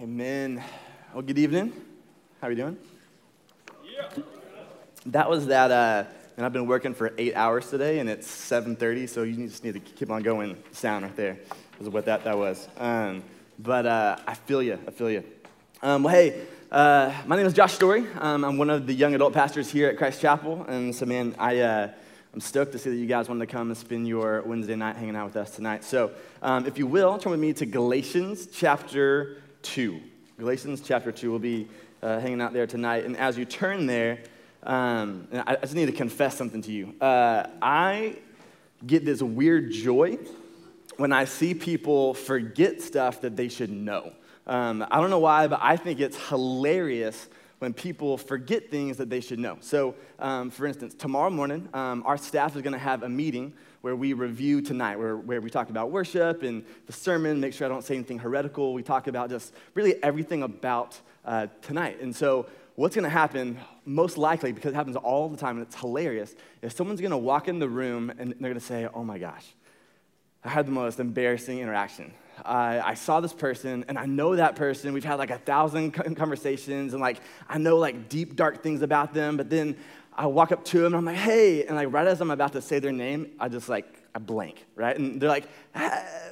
Amen. Well, good evening. How are you doing? Yeah. That was that, uh, and I've been working for eight hours today, and it's 7.30, so you just need to keep on going sound right there is what that, that was. Um, but uh, I feel you. I feel you. Um, well, hey, uh, my name is Josh Story. Um, I'm one of the young adult pastors here at Christ Chapel, and so, man, I... Uh, I'm stoked to see that you guys wanted to come and spend your Wednesday night hanging out with us tonight. So, um, if you will, turn with me to Galatians chapter 2. Galatians chapter 2 will be uh, hanging out there tonight. And as you turn there, um, I just need to confess something to you. Uh, I get this weird joy when I see people forget stuff that they should know. Um, I don't know why, but I think it's hilarious when people forget things that they should know. So, um, for instance, tomorrow morning, um, our staff is going to have a meeting where we review tonight, where, where we talk about worship and the sermon, make sure I don't say anything heretical. We talk about just really everything about uh, tonight. And so, what's going to happen, most likely, because it happens all the time and it's hilarious, is someone's going to walk in the room and they're going to say, Oh my gosh, I had the most embarrassing interaction. I, I saw this person and I know that person. We've had like a thousand conversations and like I know like deep, dark things about them. But then I walk up to them and I'm like, hey. And like right as I'm about to say their name, I just like, I blank, right? And they're like,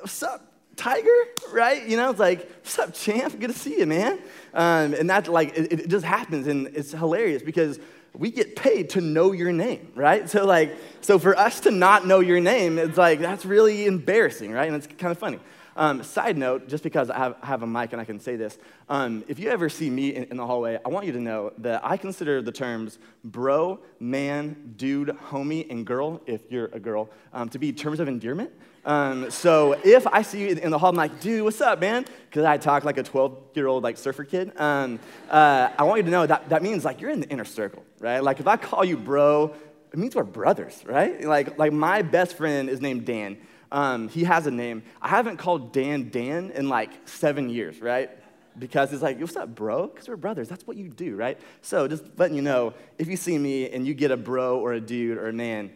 what's up? Tiger, right? You know, it's like, what's up, champ? Good to see you, man. Um, and that, like, it, it just happens, and it's hilarious because we get paid to know your name, right? So, like, so for us to not know your name, it's like, that's really embarrassing, right? And it's kind of funny. Um, side note, just because I have, have, a mic and I can say this, um, if you ever see me in, in, the hallway, I want you to know that I consider the terms bro, man, dude, homie, and girl, if you're a girl, um, to be terms of endearment. Um, so if I see you in the hall, I'm like, dude, what's up, man? Because I talk like a 12 year old like surfer kid. Um, uh, I want you to know that that means like you're in the inner circle, right? Like if I call you bro, it means we're brothers, right? Like, like my best friend is named Dan. Um, he has a name. I haven't called Dan Dan in like seven years, right? Because it's like, what's up, bro? Because we're brothers. That's what you do, right? So just letting you know, if you see me and you get a bro or a dude or a man,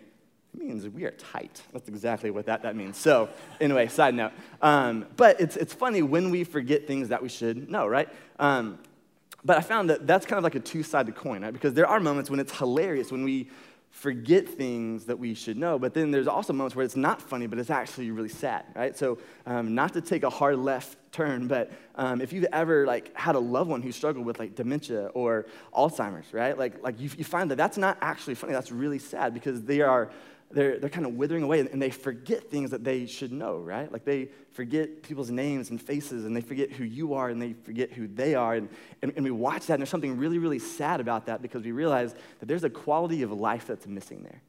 it means we are tight. That's exactly what that, that means. So, anyway, side note. Um, but it's, it's funny when we forget things that we should know, right? Um, but I found that that's kind of like a two sided coin, right? Because there are moments when it's hilarious when we forget things that we should know. But then there's also moments where it's not funny, but it's actually really sad, right? So, um, not to take a hard left turn, but um, if you've ever like had a loved one who struggled with like dementia or Alzheimer's, right? Like, like you, you find that that's not actually funny. That's really sad because they are they're, they're kind of withering away and they forget things that they should know, right? Like they forget people's names and faces and they forget who you are and they forget who they are. And, and, and we watch that and there's something really, really sad about that because we realize that there's a quality of life that's missing there,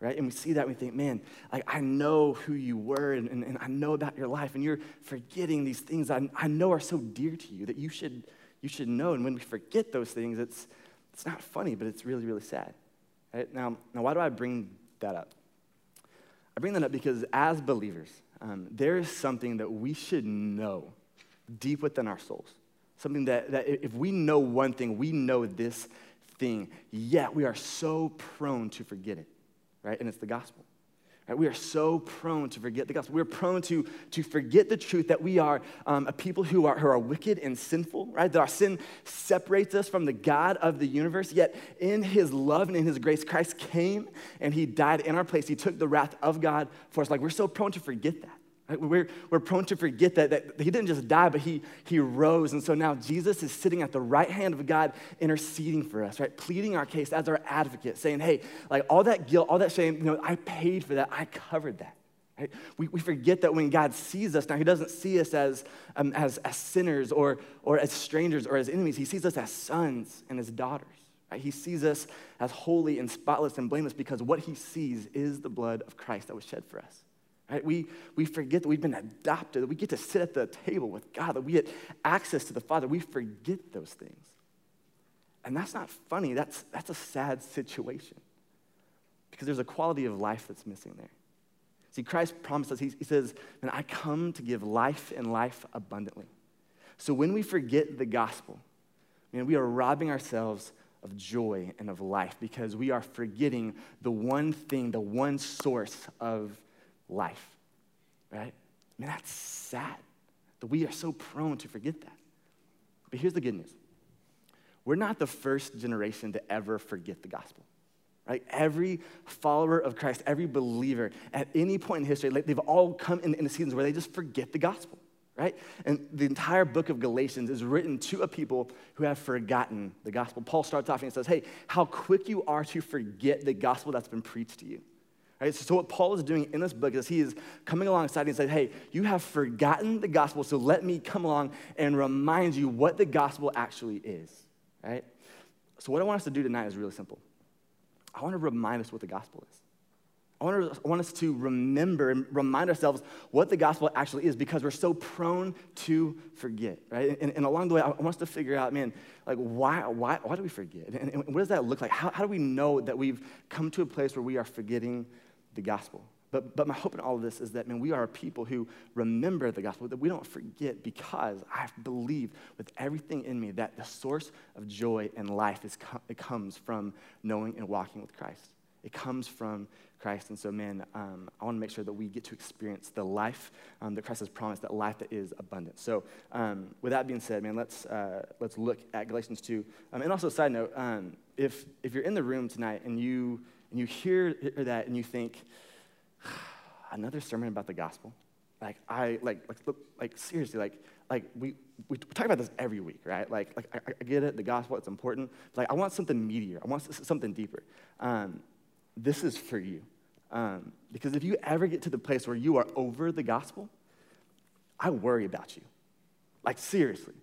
right? And we see that and we think, man, like I know who you were and, and, and I know about your life and you're forgetting these things I, I know are so dear to you that you should, you should know. And when we forget those things, it's, it's not funny, but it's really, really sad. Right? Now, now, why do I bring that up? I bring that up because as believers, um, there is something that we should know deep within our souls. Something that, that if we know one thing, we know this thing, yet we are so prone to forget it, right? And it's the gospel. Right? We are so prone to forget the gospel. We're prone to, to forget the truth that we are um, a people who are, who are wicked and sinful, right? That our sin separates us from the God of the universe. Yet in his love and in his grace, Christ came and he died in our place. He took the wrath of God for us. Like we're so prone to forget that. We're, we're prone to forget that, that he didn't just die, but he, he rose. And so now Jesus is sitting at the right hand of God, interceding for us, right? Pleading our case as our advocate, saying, hey, like all that guilt, all that shame, you know, I paid for that. I covered that. Right? We, we forget that when God sees us, now He doesn't see us as, um, as, as sinners or, or as strangers or as enemies. He sees us as sons and as daughters. He sees us as holy and spotless and blameless because what He sees is the blood of Christ that was shed for us. Right? We, we forget that we've been adopted, that we get to sit at the table with God, that we get access to the Father. We forget those things. And that's not funny, that's, that's a sad situation because there's a quality of life that's missing there. See, Christ promises, he, he says, and I come to give life and life abundantly. So when we forget the gospel, man, we are robbing ourselves of joy and of life because we are forgetting the one thing, the one source of life, right? I mean, that's sad that we are so prone to forget that. But here's the good news we're not the first generation to ever forget the gospel. Right? Every follower of Christ, every believer, at any point in history, they've all come in, seasons where they just forget the gospel right? And the entire book of Galatians is written to a people who have forgotten the gospel. Paul starts off and says, Hey, how quick you are to forget the gospel that's been preached to you. Right? So, what Paul is doing in this book is he is coming alongside and saying, Hey, you have forgotten the gospel, so let me come along and remind you what the gospel actually is. Right? So, what I want us to do tonight is really simple. I want to remind us what the gospel is. I want, to, I want us to remember and remind ourselves what the gospel actually is because we're so prone to forget, right? And, and along the way, I want us to figure out, man, like, why, why, why do we forget? And, and what does that look like? How, how do we know that we've come to a place where we are forgetting the gospel? But, but my hope in all of this is that, man, we are people who remember the gospel, that we don't forget because I believe with everything in me that the source of joy and life is, it comes from knowing and walking with Christ. It comes from Christ. And so, man, um, I want to make sure that we get to experience the life um, that Christ has promised, that life that is abundant. So, um, with that being said, man, let's, uh, let's look at Galatians 2. Um, and also, side note, um, if, if you're in the room tonight and you, and you hear that and you think, another sermon about the gospel, like, I, like, like, look, like seriously, like, like we, we talk about this every week, right? Like, like I, I get it, the gospel, it's important. Like, I want something meatier. I want something deeper. Um, this is for you. Um, because if you ever get to the place where you are over the gospel, I worry about you. Like, seriously.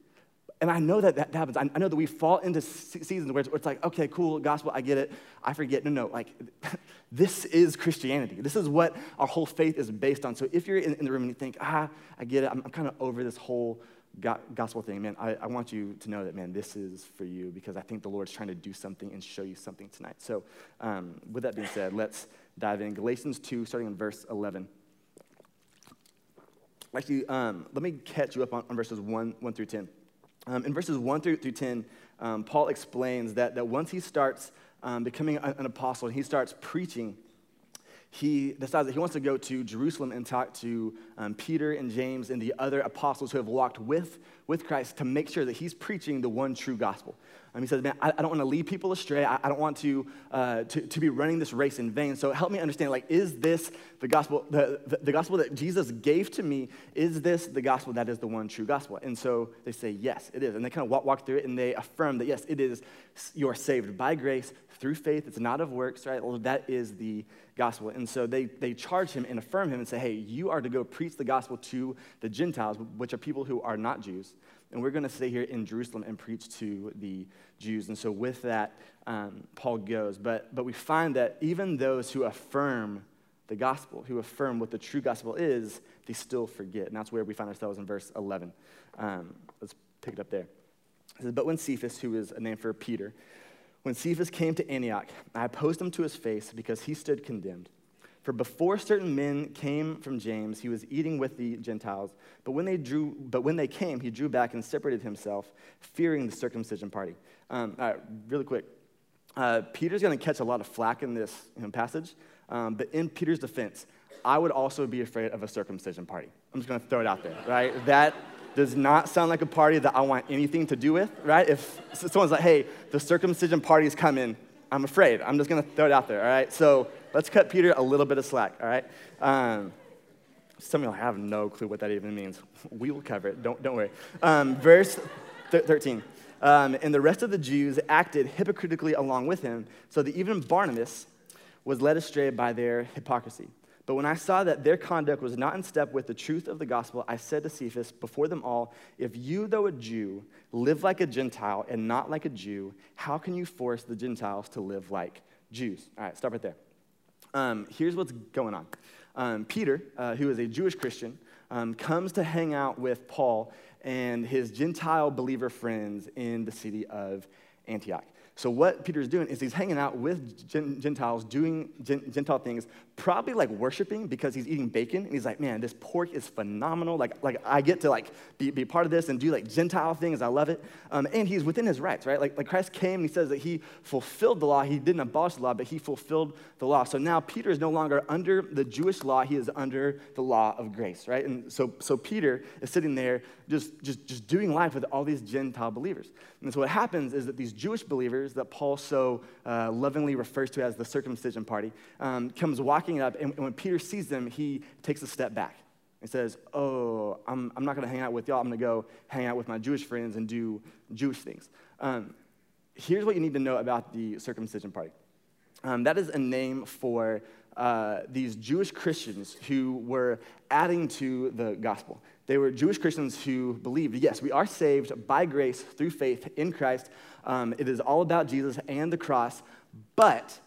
And I know that that happens. I know that we fall into seasons where it's like, okay, cool, gospel, I get it. I forget. No, no, like, this is Christianity. This is what our whole faith is based on. So if you're in, in the room and you think, ah, I get it, I'm, I'm kind of over this whole gospel thing, man, I, I, want you to know that, man, this is for you because I think the Lord's trying to do something and show you something tonight. So, um, with that being said, let's dive in. Galatians 2, starting in verse 11. Actually, um, let me catch you up on, on verses 1, 1 through 10. Um, in verses 1 through, through 10, um, Paul explains that, that once he starts um, becoming an apostle and he starts preaching, he decides that he wants to go to Jerusalem and talk to um, Peter and James and the other apostles who have walked with, with Christ to make sure that he's preaching the one true gospel. Um, he says, Man, I, I, don't want to lead people astray. I, I don't want to, uh, to, to, be running this race in vain. So help me understand, like, is this the gospel, the, the, the, gospel that Jesus gave to me, is this the gospel that is the one true gospel? And so they say, Yes, it is. And they kind of walk, walk through it and they affirm that, yes, it is. You're saved by grace through faith. It's not of works, right? Well, that is the gospel. And so they, they charge him and affirm him and say, Hey, you are to go preach the gospel to the Gentiles, which are people who are not Jews and we're going to stay here in Jerusalem and preach to the Jews. And so, with that, um, Paul goes. But, but we find that even those who affirm the gospel, who affirm what the true gospel is, they still forget. And that's where we find ourselves in verse 11. Um, let's pick it up there. It says, But when Cephas, who is a name for Peter, when Cephas came to Antioch, I opposed him to his face because he stood condemned. For before certain men came from James, he was eating with the Gentiles. But when they, drew, but when they came, he drew back and separated himself, fearing the circumcision party. Um, all right, really quick. Uh, Peter's going to catch a lot of flack in this you know, passage. Um, but in Peter's defense, I would also be afraid of a circumcision party. I'm just going to throw it out there, right? That does not sound like a party that I want anything to do with, right? If someone's like, hey, the circumcision party is coming, I'm afraid. I'm just to throw it out there, all right? So let's cut Peter a little bit of slack, all right? Um, some of you have no clue what that even means. We will cover it, don't, don't worry. Um, verse th- 13. Um, and the rest of the Jews acted hypocritically along with him, so that even Barnabas was led astray by their hypocrisy. But when I saw that their conduct was not in step with the truth of the gospel, I said to Cephas before them all, If you, though a Jew, live like a Gentile and not like a Jew, how can you force the Gentiles to live like Jews? All right, stop right there. Um, here's what's going on um, Peter, uh, who is a Jewish Christian, um, comes to hang out with Paul and his Gentile believer friends in the city of Antioch. So, what Peter's doing is he's hanging out with Gentiles, doing Gentile things, probably like worshiping because he's eating bacon. And he's like, man, this pork is phenomenal. Like, like I get to like be, be part of this and do like Gentile things. I love it. Um, and he's within his rights, right? Like, like Christ came and he says that he fulfilled the law. He didn't abolish the law, but he fulfilled the law. So now Peter is no longer under the Jewish law. He is under the law of grace, right? And so, so Peter is sitting there just, just, just doing life with all these Gentile believers. And so what happens is that these Jewish believers that Paul so uh, lovingly refers to as the circumcision party um, comes walking up, and, and when Peter sees them, he takes a step back and says, Oh, I'm, I'm not going to hang out with y'all. I'm going to go hang out with my Jewish friends and do Jewish things. Um, here's what you need to know about the circumcision party um, that is a name for uh, these Jewish Christians who were adding to the gospel. They were Jewish Christians who believed, yes, we are saved by grace through faith in Christ. Um, it is all about Jesus and the cross, but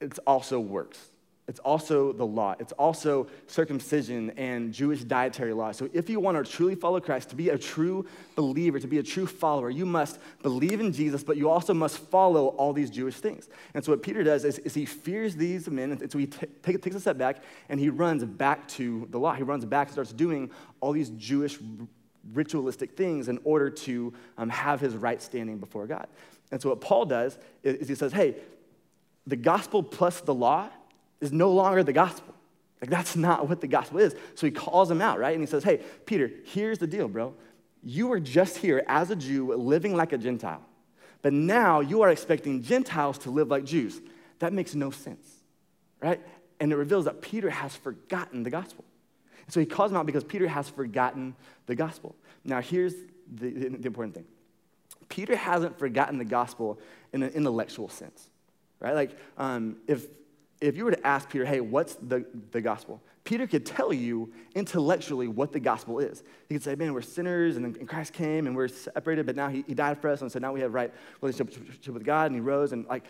it's also works. It's also the law. It's also circumcision and Jewish dietary law. So, if you want to truly follow Christ, to be a true believer, to be a true follower, you must believe in Jesus, but you also must follow all these Jewish things. And so, what Peter does is, is he fears these men, and so he t- take, takes a step back and he runs back to the law. He runs back and starts doing all these Jewish ritualistic things in order to um, have his right standing before God. And so, what Paul does is, is he says, hey, the gospel plus the law is no longer the gospel. Like, that's not what the gospel is. So he calls him out, right? And he says, Hey, Peter, here's the deal, bro. You were just here as a Jew living like a Gentile, but now you are expecting Gentiles to live like Jews. That makes no sense, right? And it reveals that Peter has forgotten the gospel. So he calls him out because Peter has forgotten the gospel. Now, here's the, the important thing Peter hasn't forgotten the gospel in an intellectual sense, right? Like, um, if if you were to ask Peter, hey, what's the, the gospel? Peter could tell you intellectually what the gospel is. He could say, man, we're sinners, and, and Christ came, and we're separated, but now he, he died for us, and so now we have right relationship with God, and he rose, and like,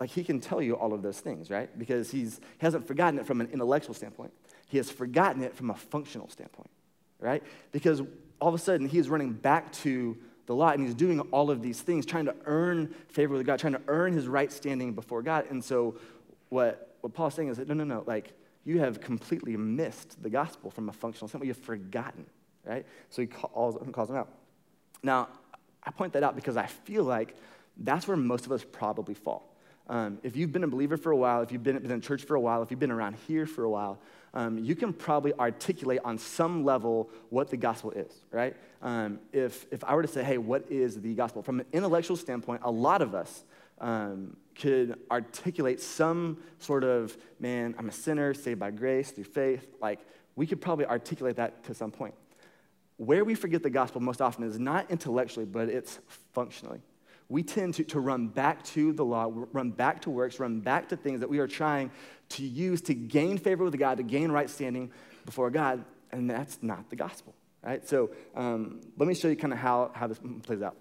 like he can tell you all of those things, right? Because he's, he hasn't forgotten it from an intellectual standpoint. He has forgotten it from a functional standpoint, right? Because all of a sudden, he is running back to the law, and he's doing all of these things, trying to earn favor with God, trying to earn his right standing before God. And so what, what Paul's saying is that no, no, no, like you have completely missed the gospel from a functional standpoint. You've forgotten, right? So he calls, calls them out. Now, I point that out because I feel like that's where most of us probably fall. Um, if you've been a believer for a while, if you've been, been in church for a while, if you've been around here for a while, um, you can probably articulate on some level what the gospel is, right? Um, if, if I were to say, hey, what is the gospel? From an intellectual standpoint, a lot of us um, could articulate some sort of, man, I'm a sinner, saved by grace through faith. Like, we could probably articulate that to some point. Where we forget the gospel most often is not intellectually, but it's functionally. We tend to, to run back to the law, run back to works, run back to things that we are trying to use to gain favor with God, to gain right standing before God, and that's not the gospel, right? So um, let me show you kind of how, how this plays out.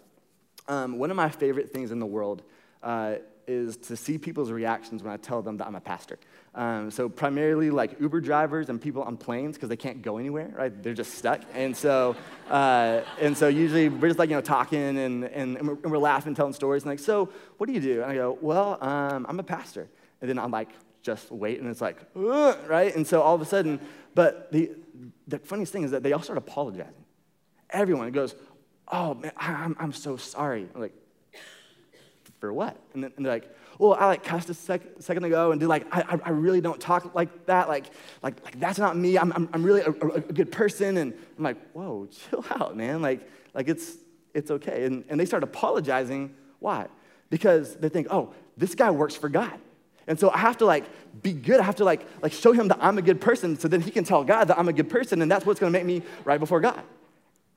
Um, one of my favorite things in the world uh, is to see people's reactions when I tell them that I'm a pastor. Um, so primarily like Uber drivers and people on planes because they can't go anywhere, right? They're just stuck. And so, uh, and so usually we're just like, you know, talking and, and, and, we're, laughing, telling stories. And like, so what do you do? And I go, well, um, I'm a pastor. And then I'm like, just wait. And it's like, right? And so all of a sudden, but the, the funniest thing is that they all start apologizing. Everyone goes, oh man, I'm, I'm so sorry. I'm like, for what? And, then, they're like, well, I like cussed a sec- second ago and do like, I, I really don't talk like that. Like, like, like that's not me. I'm, I'm, I'm really a, a, good person. And I'm like, whoa, chill out, man. Like, like it's, it's okay. And, and they start apologizing. Why? Because they think, oh, this guy works for God. And so I have to like be good. I have to like, like show him that I'm a good person so then he can tell God that I'm a good person and that's what's gonna make me right before God.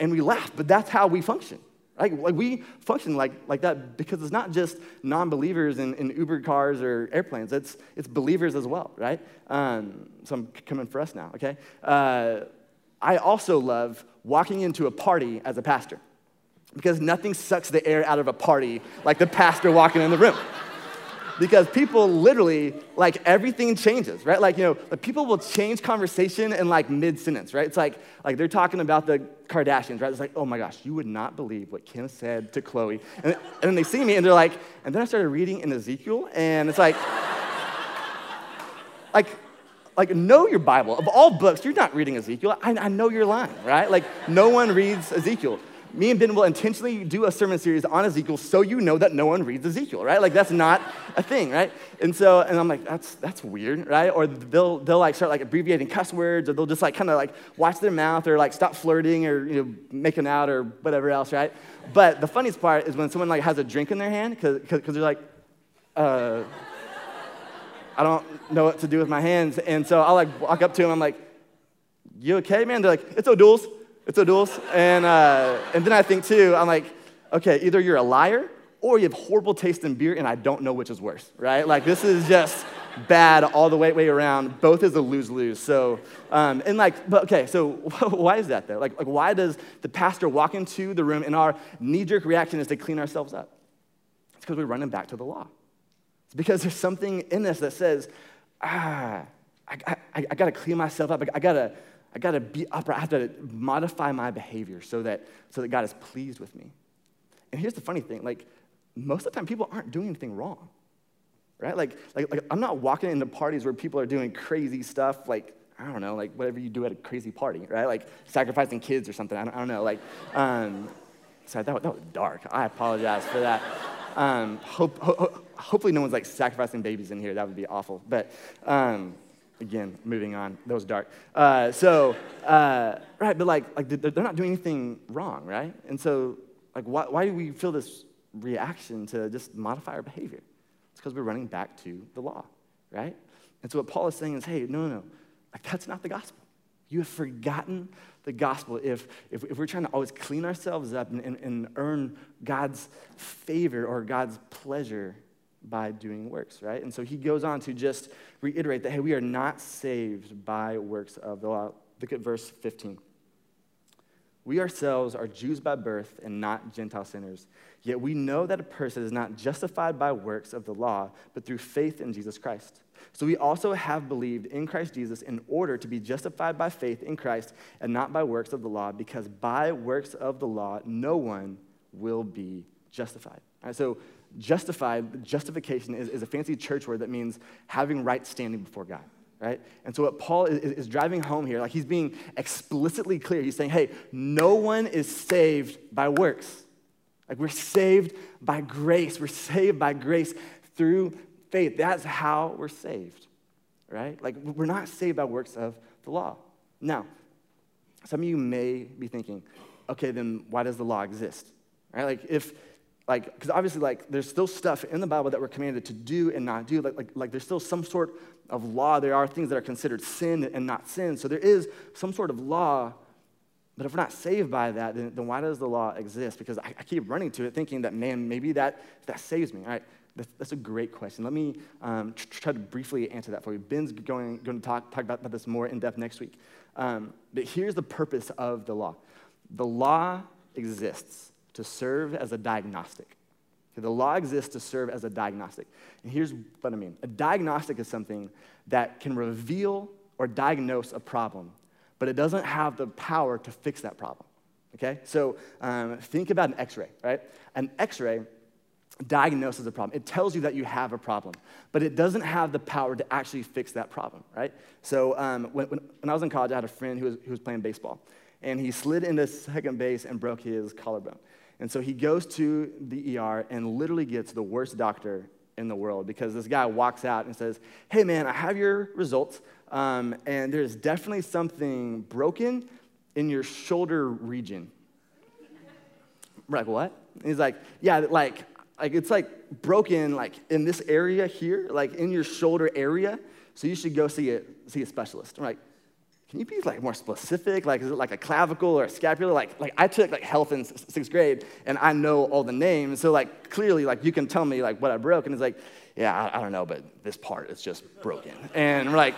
And we laugh, but that's how we function. Like, like we function like, like that because it's not just non-believers in, in Uber cars or airplanes. It's, it's believers as well, right? Um, so I'm coming for us now, okay? Uh, I also love walking into a party as a pastor because nothing sucks the air out of a party like the pastor walking in the room. Because people literally, like, everything changes, right? Like, you know, like people will change conversation in like mid sentence, right? It's like, like they're talking about the Kardashians, right? It's like, oh my gosh, you would not believe what Kim said to Khloé. And, and then they see me and they're like, and then I started reading in Ezekiel, and it's like, like, like know your Bible. Of all books, you're not reading Ezekiel. I, I know you're lying, right? Like, no one reads Ezekiel me and Ben will intentionally do a sermon series on Ezekiel so you know that no one reads Ezekiel, right? Like that's not a thing, right? And so, and I'm like, that's that's weird, right? Or they'll they'll like start like abbreviating cuss words, or they'll just like kind of like watch their mouth, or like stop flirting, or you know making out, or whatever else, right? But the funniest part is when someone like has a drink in their hand because they're like, uh, I don't know what to do with my hands, and so I'll like walk up to them, I'm like, you okay, man? They're like, it's O'Doul's. It's O'Doul's. And, uh, and then I think, too, I'm like, okay, either you're a liar or you have horrible taste in beer, and I don't know which is worse, right? Like, this is just bad all the way, way around. Both is a lose lose. So, um, and like, but okay, so why is that though? Like, like, why does the pastor walk into the room and our knee jerk reaction is to clean ourselves up? It's because we're running back to the law. It's because there's something in us that says, ah, I, I, I got to clean myself up. I, I got to I got to be upright. I have to modify my behavior so that, so that God is pleased with me. And here's the funny thing like, most of the time, people aren't doing anything wrong, right? Like, like, like I'm not walking into parties where people are doing crazy stuff, like, I don't know, like whatever you do at a crazy party, right? Like sacrificing kids or something. I don't, I don't know. Like, um, sorry, that, that was dark. I apologize for that. Um, hope, ho- hopefully, no one's like sacrificing babies in here. That would be awful. But, um, again, moving on. That was dark. Uh, so, uh, right, but like, like they're not doing anything wrong, right? And so, like, why, why do we feel this reaction to just modify our behavior? It's because we're running back to the law, right? And so, what Paul is saying is, hey, no, no, no, like, that's not the gospel. You have forgotten the gospel if, if, if we're trying to always clean ourselves up and, and, and earn God's favor or God's pleasure by doing works, right? And so he goes on to just reiterate that, hey, we are not saved by works of the law. Look at verse 15. We ourselves are Jews by birth and not Gentile sinners. Yet we know that a person is not justified by works of the law, but through faith in Jesus Christ. So we also have believed in Christ Jesus in order to be justified by faith in Christ and not by works of the law, because by works of the law, no one will be justified. Right, so justified, justification is, is a fancy church word that means having right standing before God right? And so what Paul is, is, driving home here, like he's being explicitly clear. He's saying, hey, no one is saved by works. Like we're saved by grace. We're saved by grace through faith. That's how we're saved, right? Like we're not saved by works of the law. Now, some of you may be thinking, okay, then why does the law exist? Right? Like if like because obviously like there's still stuff in the bible that we're commanded to do and not do. Like, like, like there's still some sort of law. There are things that are considered sin and not sin. So there is some sort of law. But if we're not saved by that then, then why does the law exist? Because I, I, keep running to it thinking that man maybe that that saves me all right? That's, that's a great question. Let me um, try to briefly answer that for you. Ben's going, going to talk, talk about, about this more in depth next week. Um, but here's the purpose of the law. The law exists to serve as a diagnostic. Okay, the law exists to serve as a diagnostic. And here's what I mean a diagnostic is something that can reveal or diagnose a problem, but it doesn't have the power to fix that problem. Okay? So um, think about an x ray, right? An x ray diagnoses a problem. It tells you that you have a problem, but it doesn't have the power to actually fix that problem, right? So um, when, when, when, I was in college, I had a friend who was, who was playing baseball, and he slid into second base and broke his collarbone. And so he goes to the ER and literally gets the worst doctor in the world because this guy walks out and says, Hey, man, I have your results, um, and there's definitely something broken in your shoulder region. We're like, What? And he's like, Yeah, like, like it's like broken like in this area here, like in your shoulder area. So you should go see a, see a specialist. I'm like, can you be like more specific? Like, is it like a clavicle or a scapula? Like, like I took like health in sixth grade and I know all the names. So like clearly like you can tell me like what I broke. And it's like, yeah, I, I don't know, but this part is just broken. And we're like,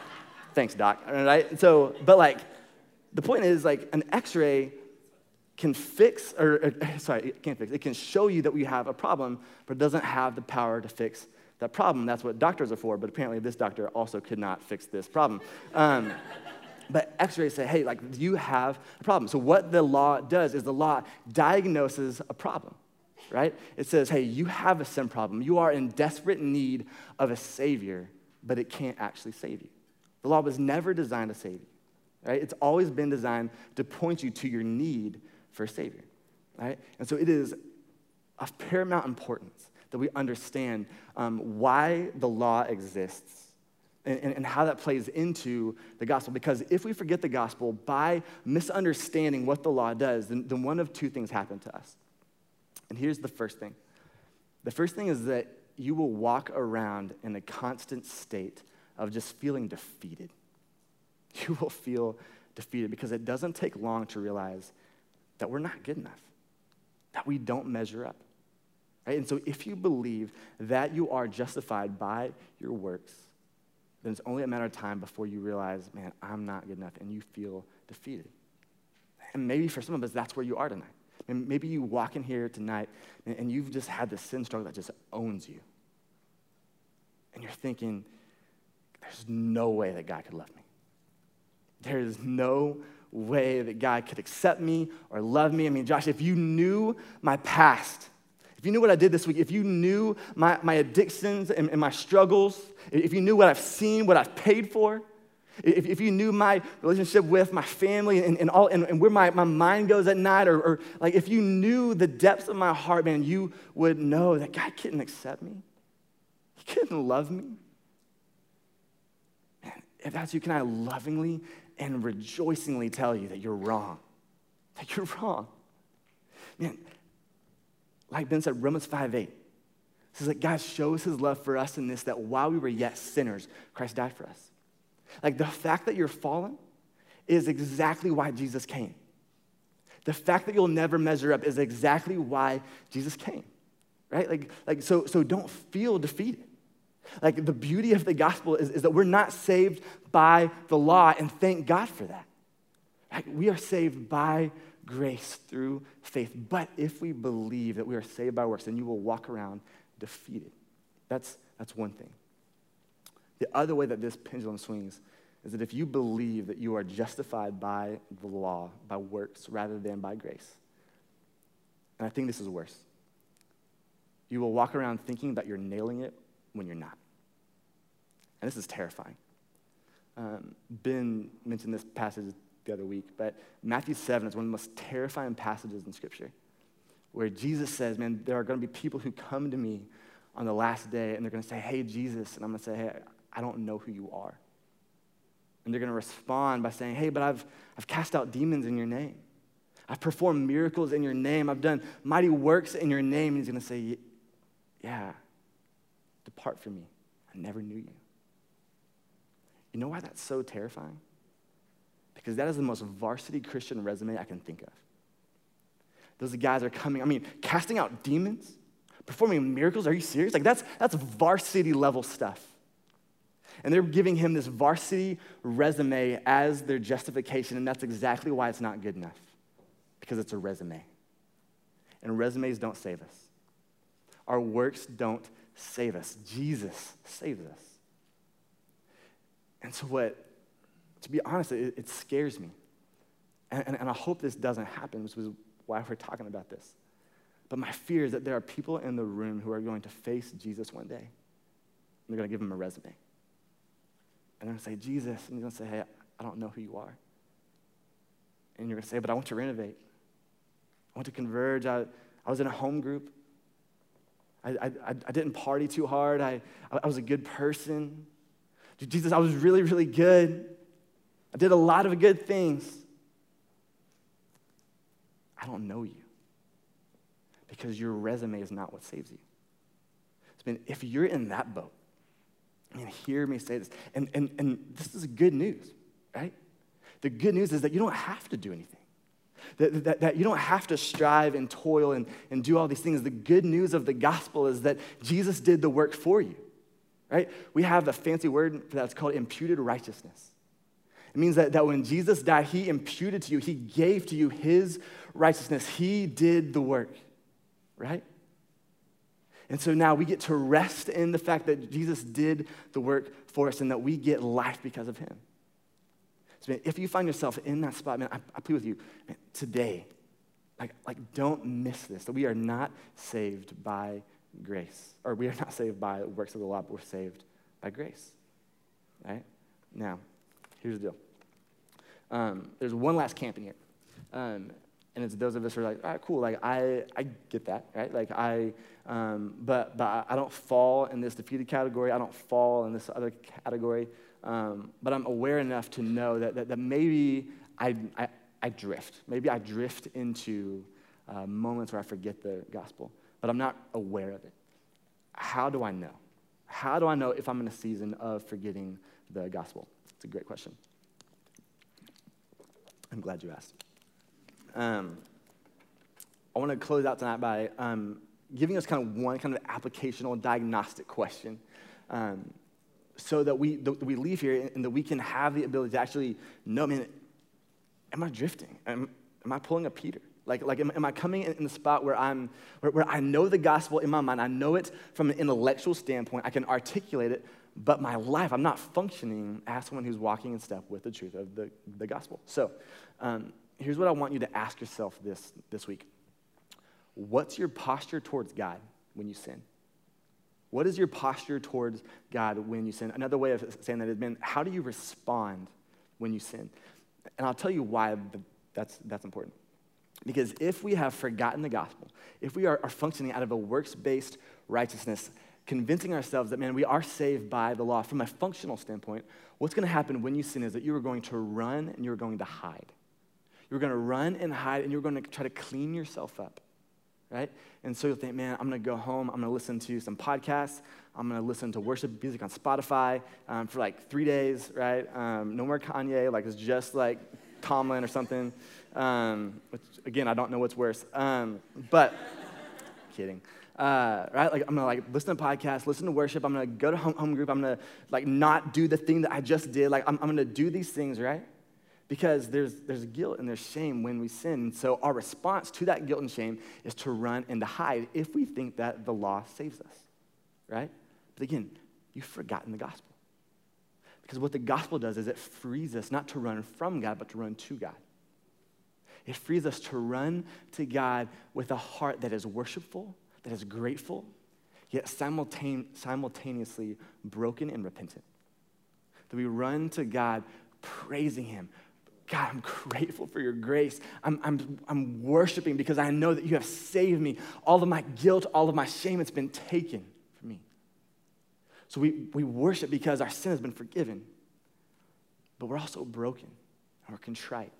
thanks, doc. All right. So, but like the point is like an X-ray can fix, or, or sorry, it can't fix. It can show you that we have a problem, but it doesn't have the power to fix that problem. That's what doctors are for, but apparently this doctor also could not fix this problem. Um, but x-rays say, hey, like you have a problem. So what the law does is the law diagnoses a problem, right? It says, hey, you have a sin problem. You are in desperate need of a savior, but it can't actually save you. The law was never designed to save you, right? It's always been designed to point you to your need for a savior, right? And so it is of paramount importance that we understand um, why the law exists and, and, how that plays into the gospel. Because if we forget the gospel by misunderstanding what the law does, then, then one of two things happen to us. And here's the first thing the first thing is that you will walk around in a constant state of just feeling defeated. You will feel defeated because it doesn't take long to realize that we're not good enough, that we don't measure up. Right? And so if you believe that you are justified by your works, then it's only a matter of time before you realize, man, I'm not good enough, and you feel defeated. And maybe for some of us, that's where you are tonight. And maybe you walk in here tonight and, you've just had this sin struggle that just owns you. And you're thinking, there's no way that God could love me. There is no way that God could accept me or love me. I mean, Josh, if you knew my past, if you knew what I did this week, if you knew my, my addictions and, and my struggles, if you knew what I've seen, what I've paid for, if, if you knew my relationship with my family and, and, all, and, and where my, my mind goes at night, or, or like if you knew the depths of my heart, man, you would know that God couldn't accept me. He couldn't love me. Man, if that's you, can I lovingly and rejoicingly tell you that you're wrong? That you're wrong. Man, like Ben said, Romans 5 8 says that God shows his love for us in this that while we were yet sinners, Christ died for us. Like the fact that you're fallen is exactly why Jesus came. The fact that you'll never measure up is exactly why Jesus came. Right? Like, like so, so don't feel defeated. Like the beauty of the gospel is, is that we're not saved by the law, and thank God for that. Like we are saved by grace through faith. But if we believe that we are saved by works, then you will walk around defeated. That's, that's one thing. The other way that this pendulum swings is that if you believe that you are justified by the law, by works, rather than by grace, and I think this is worse, you will walk around thinking that you're nailing it when you're not. And this is terrifying. Um, ben mentioned this passage the other week, but Matthew 7 is one of the most terrifying passages in Scripture where Jesus says, Man, there are going to be people who come to me on the last day and they're going to say, Hey, Jesus. And I'm going to say, Hey, I don't know who you are. And they're going to respond by saying, Hey, but I've, I've cast out demons in your name. I've performed miracles in your name. I've done mighty works in your name. And he's going to say, Yeah, depart from me. I never knew you. You know why that's so terrifying? Because that is the most varsity Christian resume I can think of. Those guys are coming, I mean, casting out demons, performing miracles. Are you serious? Like, that's, that's varsity level stuff. And they're giving him this varsity resume as their justification, and that's exactly why it's not good enough, because it's a resume. And resumes don't save us, our works don't save us. Jesus saves us. And so, what, to be honest, it, it scares me. And, and, and, I hope this doesn't happen, which is why we're talking about this. But my fear is that there are people in the room who are going to face Jesus one day. And they're going to give him a resume. And they're going to say, Jesus. And he's going to say, hey, I don't know who you are. And you're going to say, but I want to renovate. I want to converge. I, I was in a home group. I, I, I didn't party too hard. I, I was a good person. Jesus, I was really, really good. I did a lot of good things. I don't know you because your resume is not what saves you. I mean, if you're in that boat, I mean, hear me say this, and, and, and this is good news, right? The good news is that you don't have to do anything. That, that, that, you don't have to strive and toil and, and do all these things. The good news of the gospel is that Jesus did the work for you right? We have a fancy word for that. It's called imputed righteousness. It means that, that when Jesus died, he imputed to you, he gave to you his righteousness. He did the work, right? And so now we get to rest in the fact that Jesus did the work for us and that we get life because of him. So man, if you find yourself in that spot, man, I, I plead with you man, today, like, like don't miss this, that we are not saved by grace, or we are not saved by works of the law, but we're saved by grace. Right? Now, here's the deal. Um, there's one last camp in here. Um, and it's those of us who are like, all right, cool, like I, I get that, right? Like I, um, but, but I don't fall in this defeated category. I don't fall in this other category. Um, but I'm aware enough to know that, that, that maybe I, I, I, drift. Maybe I drift into uh, moments where I forget the gospel, but I'm not aware of it. How do I know? How do I know if I'm in a season of forgetting the gospel? It's a great question. I'm glad you asked. Um, I want to close out tonight by um, giving us kind of one kind of applicational diagnostic question um, so that we, that we leave here and that we can have the ability to actually know, man, am I drifting? Am, am I pulling a Peter? Like, like am, am I coming in, in, the spot where, I'm, where, where I know the gospel in my mind? I know it from an intellectual standpoint. I can articulate it, but my life, I'm not functioning as someone who's walking in step with the truth of the, the gospel. So, um, here's what I want you to ask yourself this, this week What's your posture towards God when you sin? What is your posture towards God when you sin? Another way of saying that has been how do you respond when you sin? And I'll tell you why that's, that's important. Because if we have forgotten the gospel, if we are, are functioning out of a works based righteousness, convincing ourselves that, man, we are saved by the law from a functional standpoint, what's going to happen when you sin is that you are going to run and you're going to hide. You're going to run and hide and you're going to try to clean yourself up, right? And so you'll think, man, I'm going to go home. I'm going to listen to some podcasts. I'm going to listen to worship music on Spotify um, for like three days, right? Um, no more Kanye, like it's just like Tomlin or something. Um, which, again, I don't know what's worse. Um, but, kidding. Uh, right? Like I'm gonna like listen to podcasts, listen to worship. I'm gonna go to home, home group. I'm gonna like not do the thing that I just did. Like I'm, I'm gonna do these things, right? because there's, there's guilt and there's shame when we sin. So our response to that guilt and shame is to run and to hide if we think that the law saves us, right? But again, you've forgotten the gospel. Because what the gospel does is it frees us not to run from God, but to run to God. It frees us to run to God with a heart that is worshipful, that is grateful, yet simultaneously broken and repentant. That we run to God praising Him, God, I'm grateful for your grace. I'm, I'm, I'm worshiping because I know that you have saved me. All of my guilt, all of my shame, it's been taken from me. So we, we worship because our sin has been forgiven. But we're also broken and we're contrite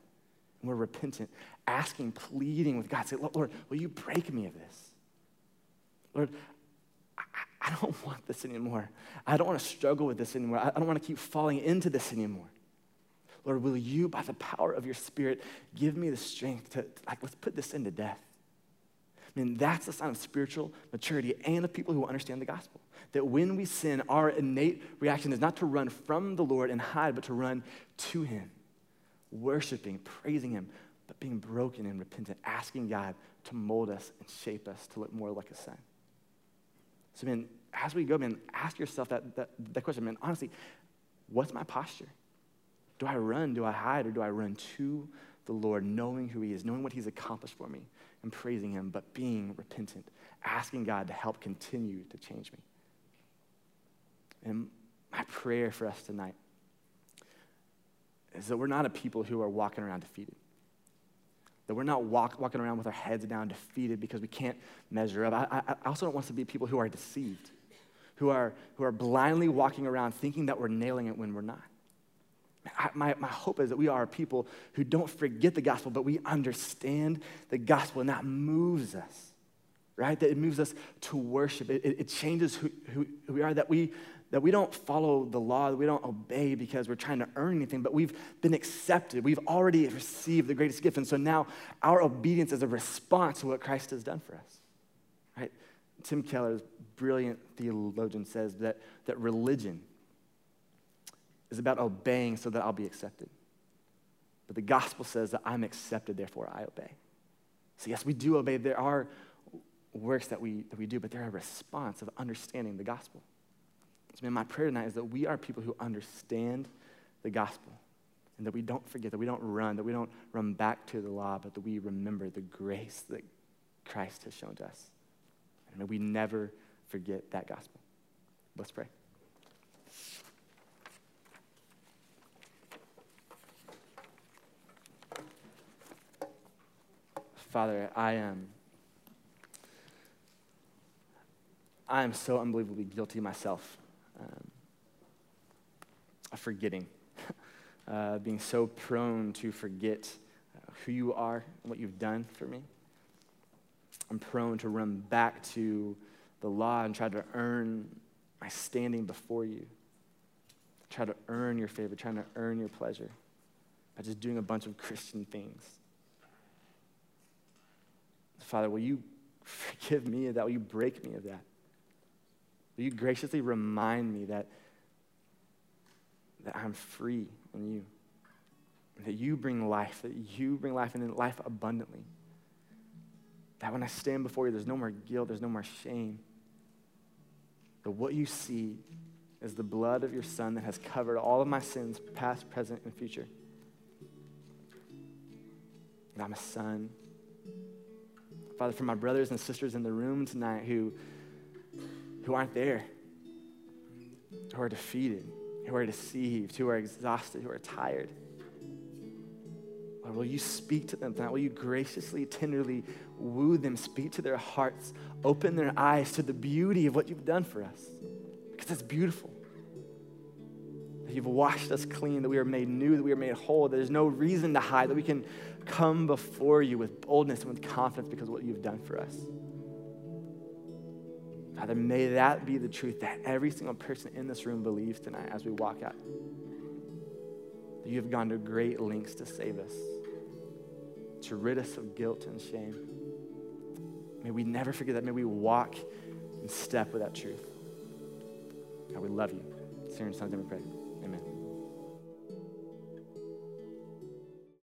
and we're repentant, asking, pleading with God. Say, Lord, will you break me of this? Lord, I, I don't want this anymore. I don't want to struggle with this anymore. I don't want to keep falling into this anymore. Lord, will you, by the power of your Spirit, give me the strength to, like, let's put this into death? I mean, that's a sign of spiritual maturity and of people who understand the gospel. That when we sin, our innate reaction is not to run from the Lord and hide, but to run to Him, worshiping, praising Him, but being broken and repentant, asking God to mold us and shape us to look more like a son. So, man, as we go, man, ask yourself that, that, that question, man, honestly, what's my posture? Do I run? Do I hide? Or do I run to the Lord, knowing who He is, knowing what He's accomplished for me, and praising Him, but being repentant, asking God to help continue to change me? And my prayer for us tonight is that we're not a people who are walking around defeated. That we're not walk, walking around with our heads down defeated because we can't measure up. I, I, also don't want us to be people who are deceived, who are, who are blindly walking around thinking that we're nailing it when we're not. I, my, my hope is that we are people who don't forget the gospel, but we understand the gospel, and that moves us, right? That it moves us to worship. It, it, it changes who, who we are, that we, that we don't follow the law, that we don't obey because we're trying to earn anything, but we've been accepted. We've already received the greatest gift. And so now our obedience is a response to what Christ has done for us, right? Tim Keller, brilliant theologian, says that, that religion is about obeying so that I'll be accepted. But the gospel says that I'm accepted, therefore I obey. So, yes, we do obey. There are works that we, that we do, but they're a response of understanding the gospel. So, man, my prayer tonight is that we are people who understand the gospel and that we don't forget, that we don't run, that we don't run back to the law, but that we remember the grace that Christ has shown to us. And may we never forget that gospel. Let's pray. Father, I am. I am so unbelievably guilty myself forgetting, uh, being so prone to forget uh, who you are and what you've done for me. I'm prone to run back to the law and try to earn my standing before you. Try to earn your favor, trying to earn your pleasure by just doing a bunch of Christian things. Father, will you forgive me of that? Will you break me of that? Will you graciously remind me that, that I'm free in you? That you bring life, that you bring life and life abundantly. That when I stand before you, there's no more guilt, there's no more shame. That what you see is the blood of your Son that has covered all of my sins, past, present, and future. And I'm a son Father, for my brothers and sisters in the room tonight who, who aren't there, who are defeated, who are deceived, who are exhausted, who are tired. Lord, will you speak to them tonight? Will you graciously, tenderly woo them, speak to their hearts, open their eyes to the beauty of what you've done for us? Because it's beautiful. That you've washed us clean, that we are made new, that we are made whole, there's no reason to hide, that we can come before you with boldness and with confidence because of what you've done for us. Father, may that be the truth that every single person in this room believes tonight as we walk out. That you have gone to great lengths to save us, to rid us of guilt and shame. May we never forget that. May we walk in step with that truth. God, we love you. It's your son's name we pray.